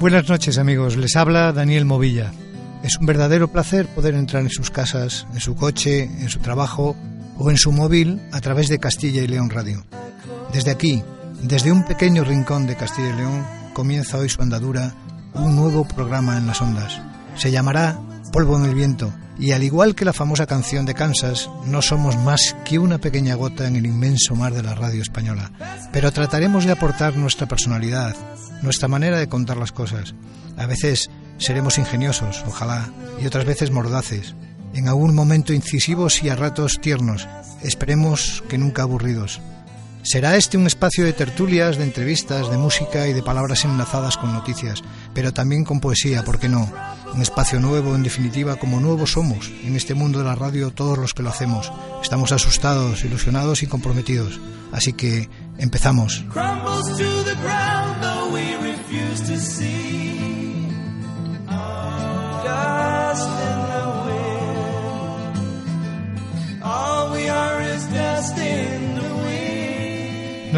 Buenas noches amigos, les habla Daniel Movilla. Es un verdadero placer poder entrar en sus casas, en su coche, en su trabajo o en su móvil a través de Castilla y León Radio. Desde aquí, desde un pequeño rincón de Castilla y León, comienza hoy su andadura un nuevo programa en las ondas. Se llamará Polvo en el Viento y al igual que la famosa canción de Kansas, no somos más que una pequeña gota en el inmenso mar de la radio española, pero trataremos de aportar nuestra personalidad, nuestra manera de contar las cosas. A veces seremos ingeniosos, ojalá, y otras veces mordaces, en algún momento incisivos y a ratos tiernos, esperemos que nunca aburridos. Será este un espacio de tertulias, de entrevistas, de música y de palabras enlazadas con noticias, pero también con poesía, ¿por qué no? Un espacio nuevo, en definitiva, como nuevos somos en este mundo de la radio todos los que lo hacemos. Estamos asustados, ilusionados y comprometidos. Así que empezamos.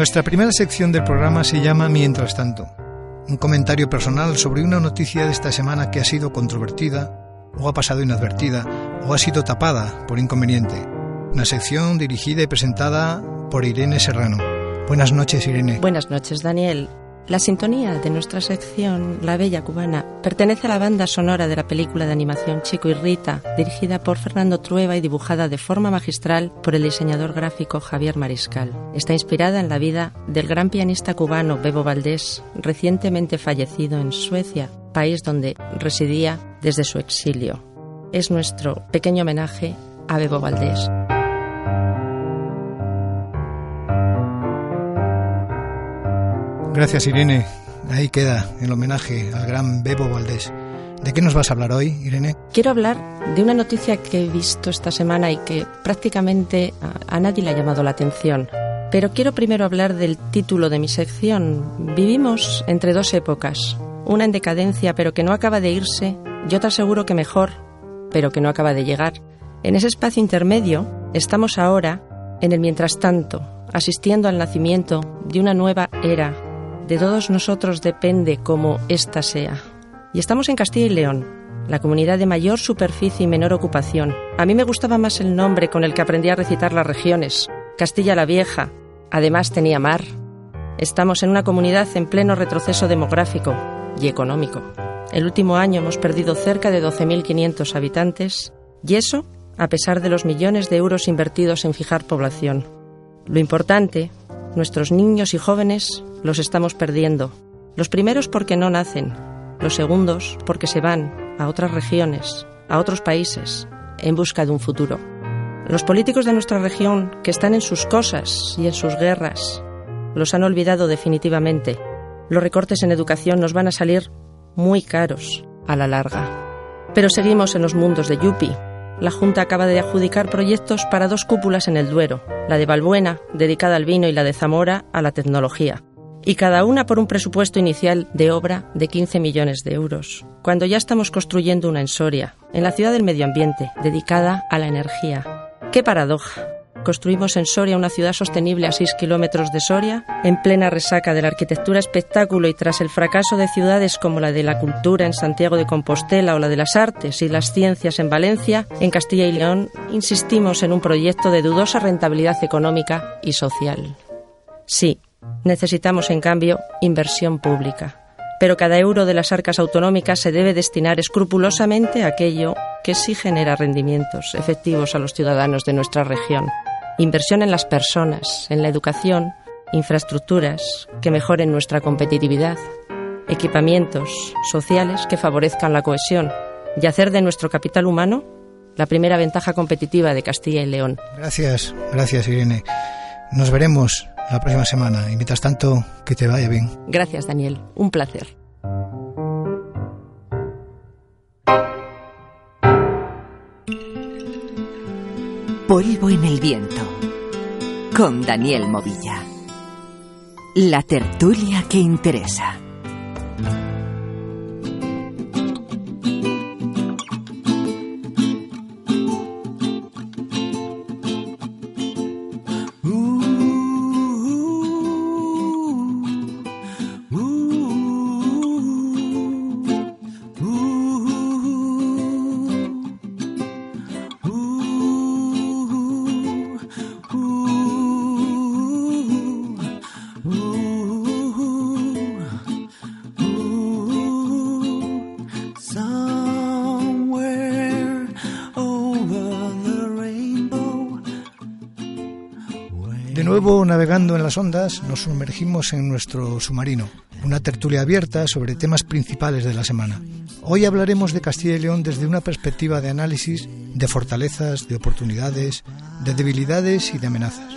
Nuestra primera sección del programa se llama Mientras tanto. Un comentario personal sobre una noticia de esta semana que ha sido controvertida, o ha pasado inadvertida, o ha sido tapada por inconveniente. Una sección dirigida y presentada por Irene Serrano. Buenas noches, Irene. Buenas noches, Daniel. La sintonía de nuestra sección, La Bella Cubana, pertenece a la banda sonora de la película de animación Chico y Rita, dirigida por Fernando Trueba y dibujada de forma magistral por el diseñador gráfico Javier Mariscal. Está inspirada en la vida del gran pianista cubano Bebo Valdés, recientemente fallecido en Suecia, país donde residía desde su exilio. Es nuestro pequeño homenaje a Bebo Valdés. Gracias, Irene. Ahí queda el homenaje al gran Bebo Valdés. ¿De qué nos vas a hablar hoy, Irene? Quiero hablar de una noticia que he visto esta semana y que prácticamente a, nadie le ha llamado la atención. Pero quiero primero hablar del título de mi sección. Vivimos entre dos épocas, una en decadencia pero que no acaba de irse y otra seguro que mejor, pero que no acaba de llegar. En ese espacio intermedio estamos ahora, en el mientras tanto, asistiendo al nacimiento de una nueva era de todos nosotros depende cómo ésta sea. Y estamos en Castilla y León, la comunidad de mayor superficie y menor ocupación. A mí me gustaba más el nombre con el que aprendí a recitar las regiones. Castilla la Vieja. Además tenía mar. Estamos en una comunidad en pleno retroceso demográfico y económico. El último año hemos perdido cerca de 12.500 habitantes y eso a pesar de los millones de euros invertidos en fijar población. Lo importante Nuestros niños y jóvenes los estamos perdiendo. Los primeros porque no nacen, los segundos porque se van a otras regiones, a otros países, en busca de un futuro. Los políticos de nuestra región, que están en sus cosas y en sus guerras, los han olvidado definitivamente. Los recortes en educación nos van a salir muy caros a la larga. Pero seguimos en los mundos de Yupi, la Junta acaba de adjudicar proyectos para dos cúpulas en el Duero, la de Balbuena, dedicada al vino, y la de Zamora, a la tecnología. Y cada una por un presupuesto inicial de obra de 15 millones de euros, cuando ya estamos construyendo una en Soria, en la ciudad del medio ambiente, dedicada a la energía. ¡Qué paradoja! Construimos en Soria una ciudad sostenible a 6 kilómetros de Soria, en plena resaca de la arquitectura espectáculo y tras el fracaso de ciudades como la de la cultura en Santiago de Compostela o la de las artes y las ciencias en Valencia, en Castilla y León insistimos en un proyecto de dudosa rentabilidad económica y social. Sí, necesitamos en cambio inversión pública pero cada euro de las arcas autonómicas se debe destinar escrupulosamente a aquello que sí genera rendimientos efectivos a los ciudadanos de nuestra región. Inversión en las personas, en la educación, infraestructuras que mejoren nuestra competitividad, equipamientos sociales que favorezcan la cohesión y hacer de nuestro capital humano la primera ventaja competitiva de Castilla y León. Gracias, gracias Irene. Nos veremos la próxima semana y mientras tanto que te vaya bien. Gracias Daniel, un placer. Polvo en el viento. Con Daniel Movilla. La tertulia que interesa. Nuevo, navegando en las ondas, nos sumergimos en nuestro submarino, una tertulia abierta sobre temas principales de la semana. Hoy hablaremos de Castilla y León desde una perspectiva de análisis de fortalezas, de oportunidades, de debilidades y de amenazas.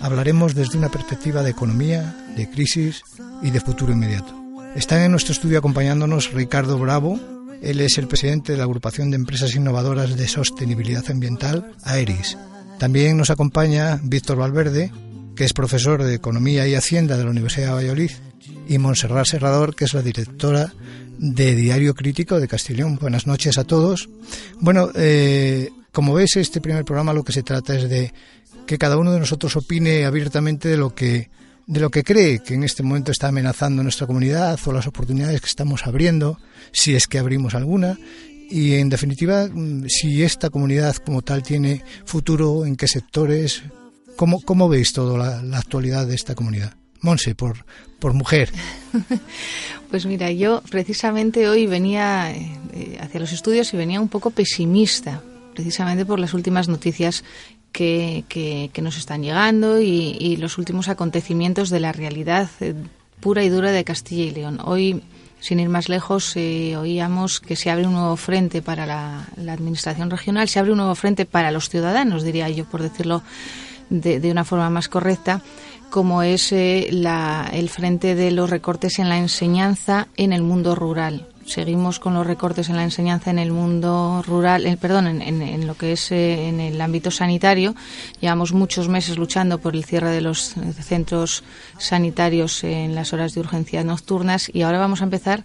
Hablaremos desde una perspectiva de economía, de crisis y de futuro inmediato. Están en nuestro estudio acompañándonos Ricardo Bravo, él es el presidente de la Agrupación de Empresas Innovadoras de Sostenibilidad Ambiental, AERIS. También nos acompaña Víctor Valverde, que es profesor de Economía y Hacienda de la Universidad de Valladolid, y Montserrat Serrador, que es la directora de Diario Crítico de Castellón. Buenas noches a todos. Bueno, eh, como ves, este primer programa lo que se trata es de que cada uno de nosotros opine abiertamente de lo que de lo que cree que en este momento está amenazando nuestra comunidad o las oportunidades que estamos abriendo, si es que abrimos alguna, y en definitiva mm, si esta comunidad como tal tiene futuro, en qué sectores, cómo, cómo veis toda la, actualidad de esta comunidad. Monse, por, mujer. Pues mira, yo precisamente hoy venía eh, hacia los estudios y venía un poco pesimista, precisamente por las últimas noticias que, que, nos están llegando y, los últimos acontecimientos de la realidad eh, pura y dura de Castilla y León. Hoy, sin ir más lejos, eh, oíamos que se abre un nuevo frente para la, Administración regional, se abre un nuevo frente para los ciudadanos, diría yo, por decirlo de, de una forma más correcta, como es eh, la, el frente de los recortes en la enseñanza en el mundo rural. Seguimos con los recortes en la enseñanza en el mundo rural, perdón, en, lo que es eh, en el ámbito sanitario. Llevamos muchos meses luchando por el cierre de los centros sanitarios en las horas de urgencia nocturnas y ahora vamos a empezar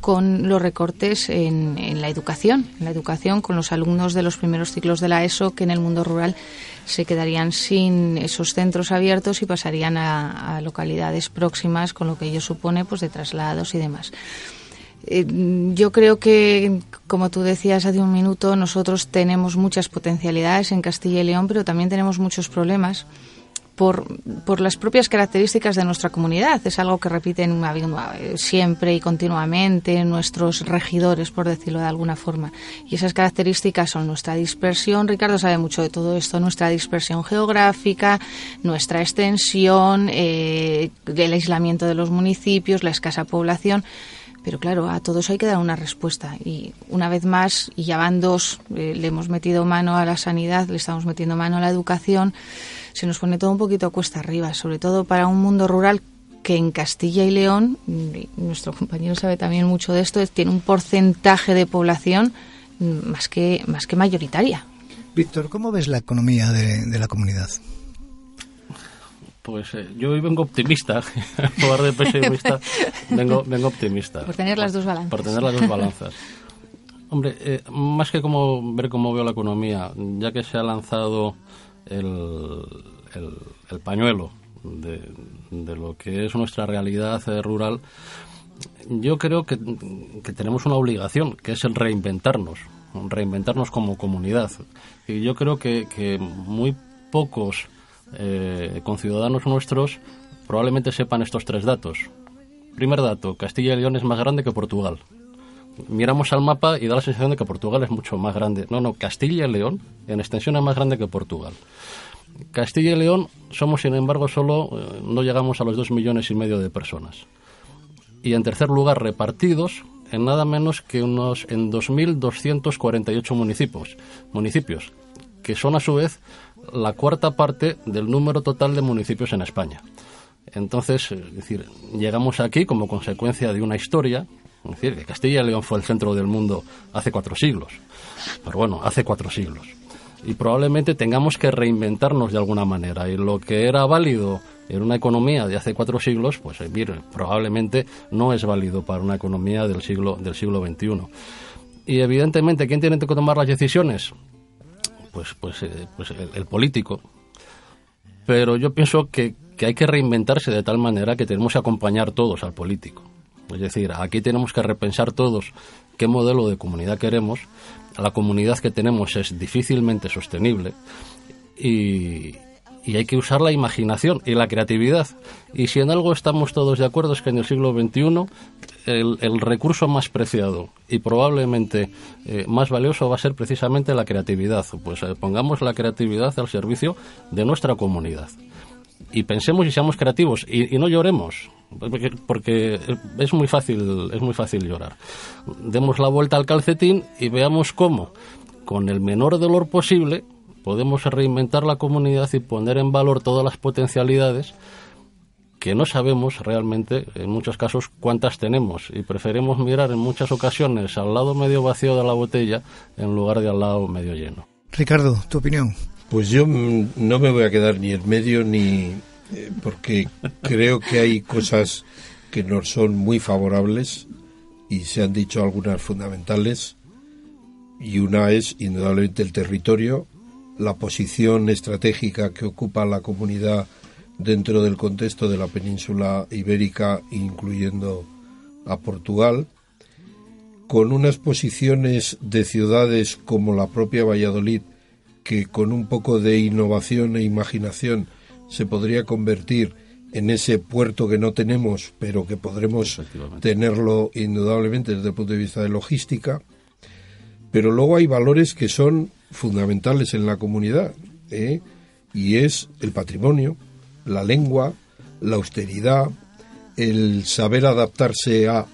con los recortes en, en, la educación, en la educación con los alumnos de los primeros ciclos de la ESO que en el mundo rural se quedarían sin esos centros abiertos y pasarían a, localidades próximas, con lo que ello supone pues de traslados y demás. Eh, yo creo que, como tú decías hace un minuto, nosotros tenemos muchas potencialidades en Castilla y León, pero también tenemos muchos problemas por, por las propias características de nuestra comunidad. Es algo que repiten siempre y continuamente nuestros regidores, por decirlo de alguna forma. Y esas características son nuestra dispersión, Ricardo sabe mucho de todo esto, nuestra dispersión geográfica, nuestra extensión, eh, el aislamiento de los municipios, la escasa población. Pero claro, a todos hay que dar una respuesta. Y una vez más, y ya van dos, eh, le hemos metido mano a la sanidad, le estamos metiendo mano a la educación se nos pone todo un poquito a cuesta arriba, sobre todo para un mundo rural que en Castilla y León, nuestro compañero sabe también mucho de esto, tiene un porcentaje de población más que, más que mayoritaria. Víctor, ¿cómo ves la economía de, la comunidad? Pues eh, yo hoy vengo optimista, en lugar de pesimista, vengo, vengo optimista. Por tener las dos balanzas. Por tener las dos balanzas. Hombre, eh, más que como ver cómo veo la economía, ya que se ha lanzado el, el, pañuelo de, de, lo que es nuestra realidad eh, rural, yo creo que, que, tenemos una obligación, que es el reinventarnos, reinventarnos como comunidad. Y yo creo que, que muy pocos eh, conciudadanos nuestros probablemente sepan estos tres datos. Primer dato, Castilla y León es más grande que Portugal miramos al mapa y da la sensación de que Portugal es mucho más grande. No, no, Castilla y León en extensión es más grande que Portugal. Castilla y León somos, sin embargo, solo eh, no llegamos a los dos millones y medio de personas. Y en tercer lugar, repartidos en nada menos que unos en 2.248 municipios, municipios, que son a su vez la cuarta parte del número total de municipios en España. Entonces, es decir, llegamos aquí como consecuencia de una historia es decir, que Castilla y León fue el centro del mundo hace cuatro siglos. Pero bueno, hace cuatro siglos. Y probablemente tengamos que reinventarnos de alguna manera. Y lo que era válido en una economía de hace cuatro siglos, pues eh, probablemente no es válido para una economía del siglo, del siglo XXI. Y evidentemente, ¿quién tiene que tomar las decisiones? Pues, pues, eh, pues el, político. Pero yo pienso que, que hay que reinventarse de tal manera que tenemos que acompañar todos al político. Es decir, aquí tenemos que repensar todos qué modelo de comunidad queremos. La comunidad que tenemos es difícilmente sostenible y, hay que usar la imaginación y la creatividad. Y si en algo estamos todos de acuerdo es que en el siglo XXI el, recurso más preciado y probablemente eh, más valioso va a ser precisamente la creatividad. Pues eh, pongamos la creatividad al servicio de nuestra comunidad y pensemos y seamos creativos y, no lloremos porque, es muy fácil es muy fácil llorar demos la vuelta al calcetín y veamos cómo con el menor dolor posible podemos reinventar la comunidad y poner en valor todas las potencialidades que no sabemos realmente en muchos casos cuántas tenemos y preferimos mirar en muchas ocasiones al lado medio vacío de la botella en lugar de al lado medio lleno. Ricardo, tu opinión. Pues yo no me voy a quedar ni en medio ni eh, porque creo que hay cosas que nos son muy favorables y se han dicho algunas fundamentales y una es indudablemente el territorio, la posición estratégica que ocupa la comunidad dentro del contexto de la península ibérica, incluyendo a Portugal, con unas posiciones de ciudades como la propia Valladolid, que con un poco de innovación e imaginación se podría convertir en ese puerto que no tenemos, pero que podremos tenerlo indudablemente desde el punto de vista de logística. Pero luego hay valores que son fundamentales en la comunidad, ¿eh? y es el patrimonio, la lengua, la austeridad, el saber adaptarse a...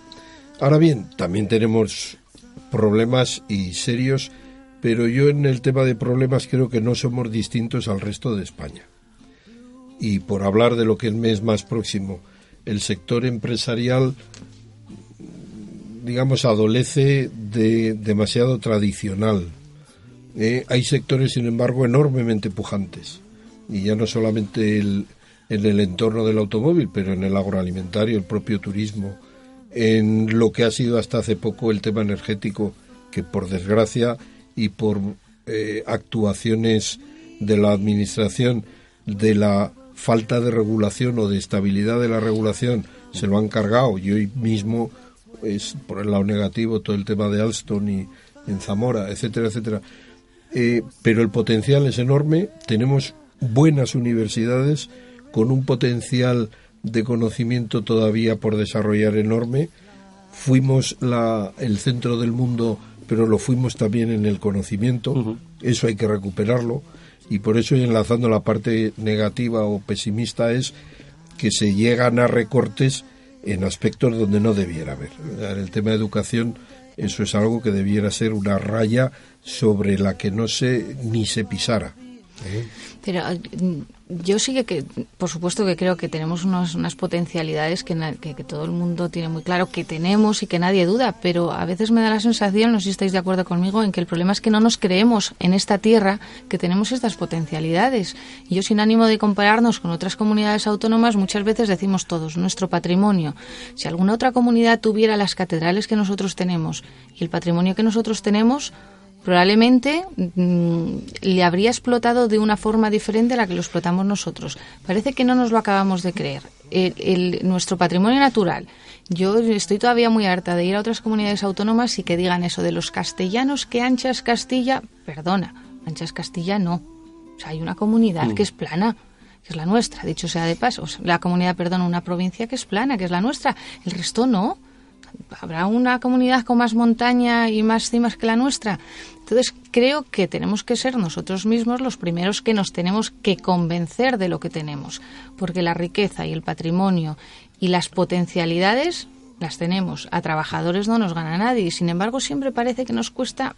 Ahora bien, también tenemos problemas y serios, pero yo en el tema de problemas creo que no somos distintos al resto de España. Y por hablar de lo que me es más próximo, el sector empresarial, digamos, adolece de demasiado tradicional. Eh, hay sectores, sin embargo, enormemente pujantes. Y ya no solamente el, en el entorno del automóvil, pero en el agroalimentario, el propio turismo, en lo que ha sido hasta hace poco el tema energético, que por desgracia y por eh, actuaciones de la Administración, de la falta de regulación o de estabilidad de la regulación, se lo han cargado y hoy mismo es por el lado negativo todo el tema de Alstom y en Zamora, etcétera, etcétera. Eh, pero el potencial es enorme, tenemos buenas universidades, con un potencial de conocimiento todavía por desarrollar enorme. Fuimos la, el centro del mundo, pero lo fuimos también en el conocimiento. Eso hay que recuperarlo. Y por eso, enlazando la parte negativa o pesimista, es que se llegan a recortes en aspectos donde no debiera haber. El tema de educación, eso es algo que debiera ser una raya sobre la que no se ni se pisara. Pero yo sí que, por supuesto que creo que tenemos unas potencialidades que, que, todo el mundo tiene muy claro que tenemos y que nadie duda, pero a veces me da la sensación, no sé si estáis de acuerdo conmigo, en que el problema es que no nos creemos en esta tierra que tenemos estas potencialidades. Yo sin ánimo de compararnos con otras comunidades autónomas, muchas veces decimos todos, nuestro patrimonio. Si alguna otra comunidad tuviera las catedrales que nosotros tenemos y el patrimonio que nosotros tenemos, probablemente mm, le habría explotado de una forma diferente a la que lo explotamos nosotros. Parece que no nos lo acabamos de creer. El, nuestro patrimonio natural. Yo estoy todavía muy harta de ir a otras comunidades autónomas y que digan eso de los castellanos que anchas Castilla. Perdona, anchas Castilla no. O sea, hay una comunidad mm. que es plana que es la nuestra, dicho sea de paso, la comunidad, perdón, una provincia que es plana, que es la nuestra, el resto no habrá una comunidad con más montaña y más cimas que la nuestra. Entonces creo que tenemos que ser nosotros mismos los primeros que nos tenemos que convencer de lo que tenemos, porque la riqueza y el patrimonio y las potencialidades las tenemos. A trabajadores no nos gana nadie y sin embargo siempre parece que nos cuesta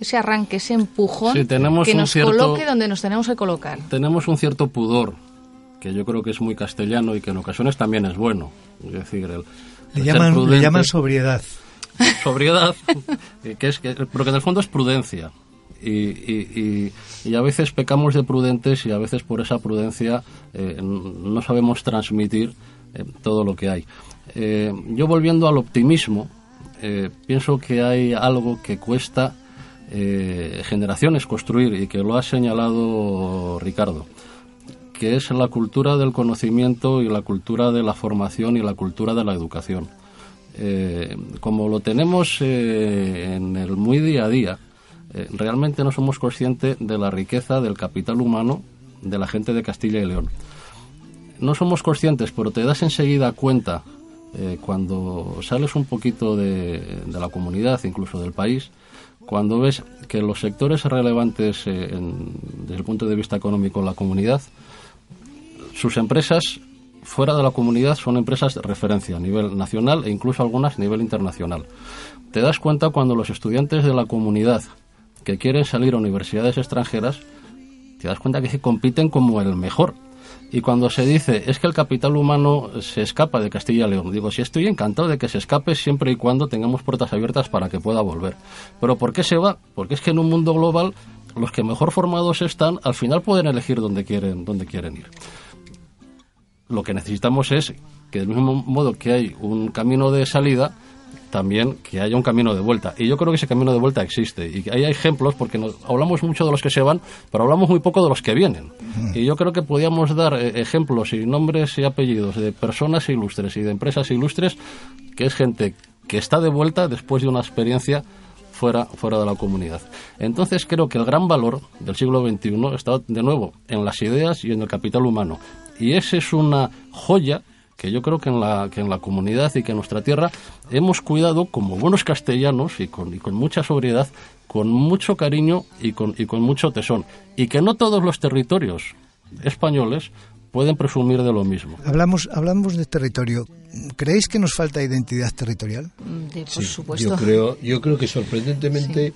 ese arranque, ese empujón que nos coloque donde nos tenemos que colocar. Tenemos un cierto pudor que yo creo que es muy castellano y que en ocasiones también es bueno. Es decir, el, le llaman, le llaman sobriedad. Sobriedad, que es, que, porque en el fondo es prudencia. Y, y, y, a veces pecamos de prudentes y a veces por esa prudencia eh, no sabemos transmitir eh, todo lo que hay. Eh, yo volviendo al optimismo, pienso que hay algo que cuesta generaciones construir y que lo ha señalado Ricardo que es la cultura del conocimiento y la cultura de la formación y la cultura de la educación. Eh, como lo tenemos eh, en el muy día a día, eh, realmente no somos conscientes de la riqueza del capital humano de la gente de Castilla y León. No somos conscientes, pero te das enseguida cuenta cuando sales un poquito de, la comunidad, incluso del país, cuando ves que los sectores relevantes desde el punto de vista económico en la comunidad sus empresas fuera de la comunidad son empresas de referencia a nivel nacional e incluso algunas a nivel internacional. Te das cuenta cuando los estudiantes de la comunidad que quieren salir a universidades extranjeras, te das cuenta que compiten como el mejor. Y cuando se dice es que el capital humano se escapa de Castilla y León, digo, si estoy encantado de que se escape siempre y cuando tengamos puertas abiertas para que pueda volver. Pero ¿por qué se va? Porque es que en un mundo global los que mejor formados están al final pueden elegir dónde quieren, dónde quieren ir lo que necesitamos es que del mismo modo que hay un camino de salida, también que haya un camino de vuelta. Y yo creo que ese camino de vuelta existe. Y hay ejemplos, porque nos, hablamos mucho de los que se van, pero hablamos muy poco de los que vienen. Y yo creo que podíamos dar eh, ejemplos y nombres y apellidos de personas ilustres y de empresas ilustres, que es gente que está de vuelta después de una experiencia fuera, fuera de la comunidad. Entonces creo que el gran valor del siglo XXI está de nuevo en las ideas y en el capital humano. Y esa es una joya que yo creo que en la, que en la comunidad y que en nuestra tierra hemos cuidado como buenos castellanos y con, y con mucha sobriedad, con mucho cariño y con, y con mucho tesón. Y que no todos los territorios españoles pueden presumir de lo mismo. Hablamos, hablamos de territorio. ¿Creéis que nos falta identidad territorial? por supuesto. Yo creo, yo creo que sorprendentemente,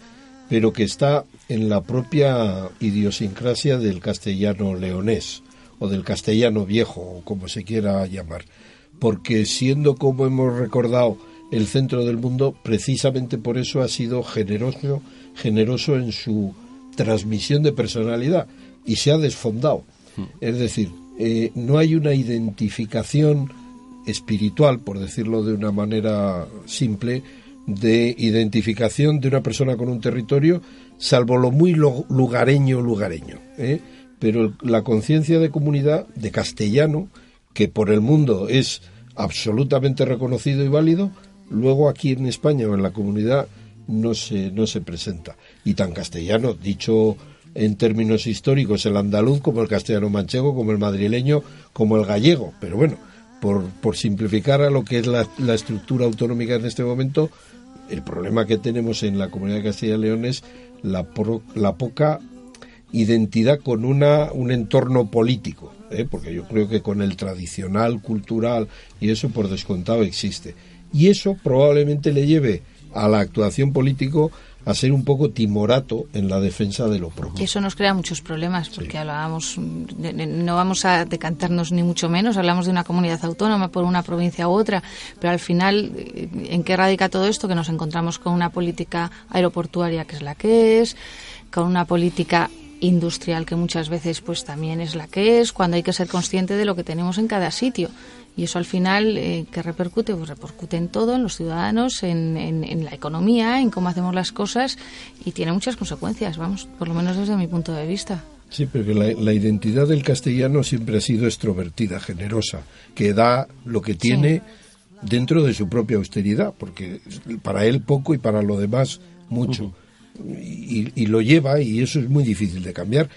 pero que está en la propia idiosincrasia del castellano leonés o del castellano viejo, o como se quiera llamar, porque siendo como hemos recordado el centro del mundo, precisamente por eso ha sido generoso, generoso en su transmisión de personalidad y se ha desfondado. Hmm. Es decir, eh, no hay una identificación espiritual, por decirlo de una manera simple, de identificación de una persona con un territorio, salvo lo muy lugareño, lugareño. ¿eh? Pero la conciencia de comunidad de castellano, que por el mundo es absolutamente reconocido y válido, luego aquí en España o en la comunidad no se, no se presenta. Y tan castellano, dicho en términos históricos, el andaluz como el castellano manchego, como el madrileño, como el gallego. Pero bueno, por, por simplificar a lo que es la, la estructura autonómica en este momento, el problema que tenemos en la comunidad de Castilla y León es la, la poca identidad con una, un entorno político, ¿eh? porque yo creo que con el tradicional, cultural y eso por descontado existe. Y eso probablemente le lleve a la actuación político a ser un poco timorato en la defensa de lo propio. Eso nos crea muchos problemas, porque hablábamos, no vamos a decantarnos ni mucho menos, hablamos de una comunidad autónoma por una provincia u otra, pero al final, ¿en qué radica todo esto? Que nos encontramos con una política aeroportuaria que es la que es, con una política industrial que muchas veces pues también es la que es cuando hay que ser consciente de lo que tenemos en cada sitio. Y eso al final eh, que repercute pues repercute en todo en los ciudadanos en, en, la economía en cómo hacemos las cosas y tiene muchas consecuencias vamos por lo menos desde mi punto de vista. Sí, porque la, la, identidad del castellano siempre ha sido extrovertida, generosa, que da lo que tiene dentro de su propia austeridad, porque para él poco y para lo demás mucho y, lo lleva y eso es muy difícil de cambiar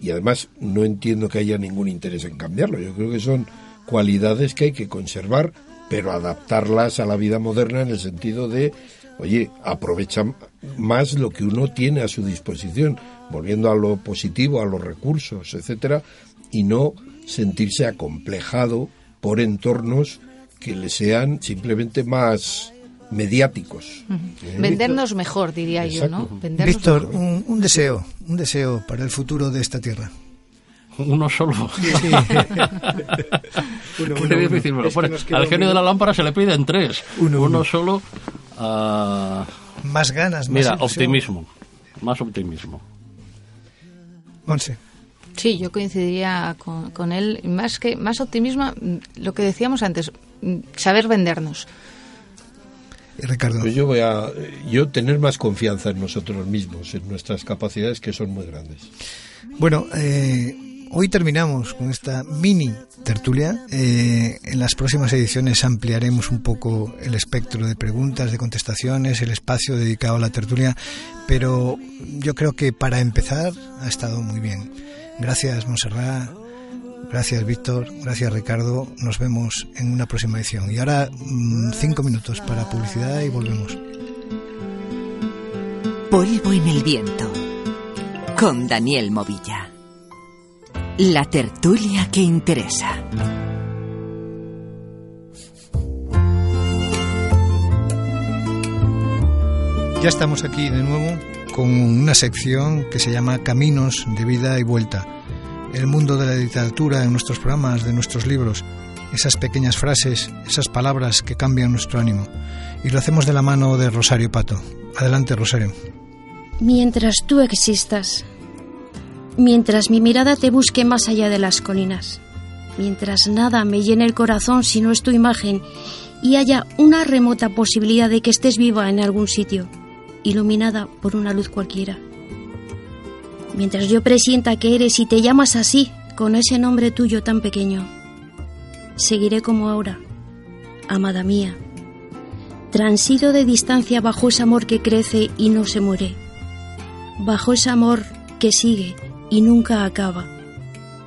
y además no entiendo que haya ningún interés en cambiarlo. Yo creo que son cualidades que hay que conservar, pero adaptarlas a la vida moderna en el sentido de, oye, aprovecha más lo que uno tiene a su disposición, volviendo a lo positivo, a los recursos, etcétera, y no sentirse acomplejado por entornos que le sean simplemente más mediáticos. Vendernos mejor, diría yo, ¿no? Víctor, un, deseo, un deseo para el futuro de esta tierra. Uno solo. difícil, al genio de la lámpara se le piden tres. Uno, solo. Ah, más ganas, más Mira, optimismo. Más optimismo. Monse. Sí, yo coincidiría con, con, él. Más que más optimismo, lo que decíamos antes, saber vendernos. Ricardo. Pues yo voy a yo tener más confianza en nosotros mismos, en nuestras capacidades que son muy grandes. Bueno, eh, hoy terminamos con esta mini tertulia. Eh, en las próximas ediciones ampliaremos un poco el espectro de preguntas, de contestaciones, el espacio dedicado a la tertulia, pero yo creo que para empezar ha estado muy bien. Gracias, Monserrat. Gracias, Víctor. Gracias, Ricardo. Nos vemos en una próxima edición. Y ahora mm, cinco minutos para publicidad y volvemos. Polvo en el viento. Con Daniel Movilla. La tertulia que interesa. Ya estamos aquí de nuevo con una sección que se llama Caminos de vida y vuelta. El mundo de la literatura en nuestros programas, de nuestros libros, esas pequeñas frases, esas palabras que cambian nuestro ánimo. Y lo hacemos de la mano de Rosario Pato. Adelante, Rosario. Mientras tú existas, mientras mi mirada te busque más allá de las colinas, mientras nada me llene el corazón si no es tu imagen y haya una remota posibilidad de que estés viva en algún sitio, iluminada por una luz cualquiera. Mientras yo presienta que eres y te llamas así, con ese nombre tuyo tan pequeño, seguiré como ahora, amada mía, transido de distancia bajo ese amor que crece y no se muere, bajo ese amor que sigue y nunca acaba.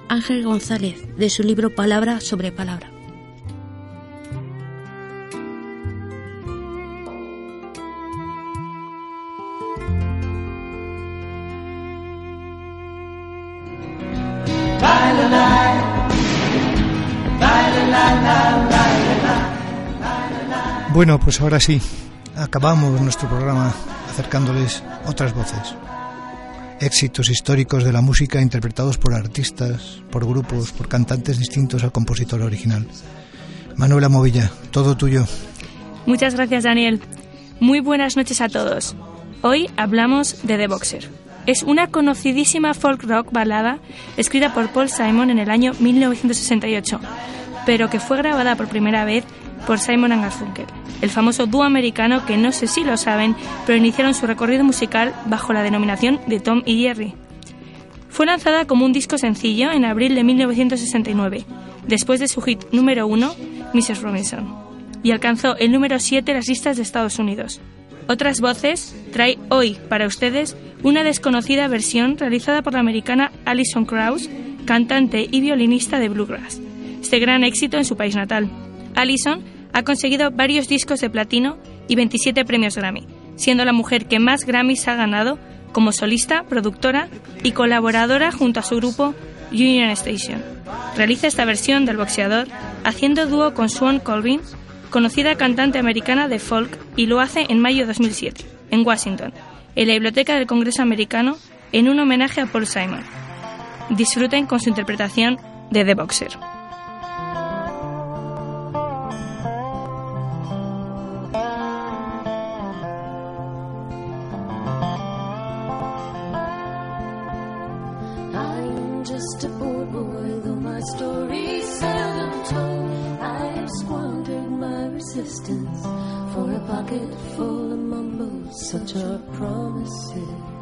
Ángel González, de su libro Palabra sobre Palabra. Bueno, pues ahora sí, acabamos nuestro programa acercándoles otras voces. Éxitos históricos de la música interpretados por artistas, por grupos, por cantantes distintos al compositor original. Manuela Movilla, todo tuyo. Muchas gracias, Daniel. Muy buenas noches a todos. Hoy hablamos de The Boxer. Es una conocidísima folk rock balada escrita por Paul Simon en el año 1968, pero que fue grabada por primera vez por Simon Garfunkel, el famoso dúo americano que no sé si lo saben, pero iniciaron su recorrido musical bajo la denominación de Tom y Jerry. Fue lanzada como un disco sencillo en abril de 1969, después de su hit número uno, Mrs. Robinson, y alcanzó el número 7 en las listas de Estados Unidos. Otras voces trae hoy para ustedes una desconocida versión realizada por la americana Alison Krauss, cantante y violinista de bluegrass. Este gran éxito en su país natal. Alison ha conseguido varios discos de platino y 27 premios Grammy, siendo la mujer que más Grammys ha ganado como solista, productora y colaboradora junto a su grupo Union Station. Realiza esta versión del boxeador haciendo dúo con Swan Colvin, conocida cantante americana de folk, y lo hace en mayo de 2007, en Washington, en la Biblioteca del Congreso Americano, en un homenaje a Paul Simon. Disfruten con su interpretación de The Boxer. just a poor boy, though my story's seldom told. I have squandered my resistance for a pocket full of mumbles, such are promises.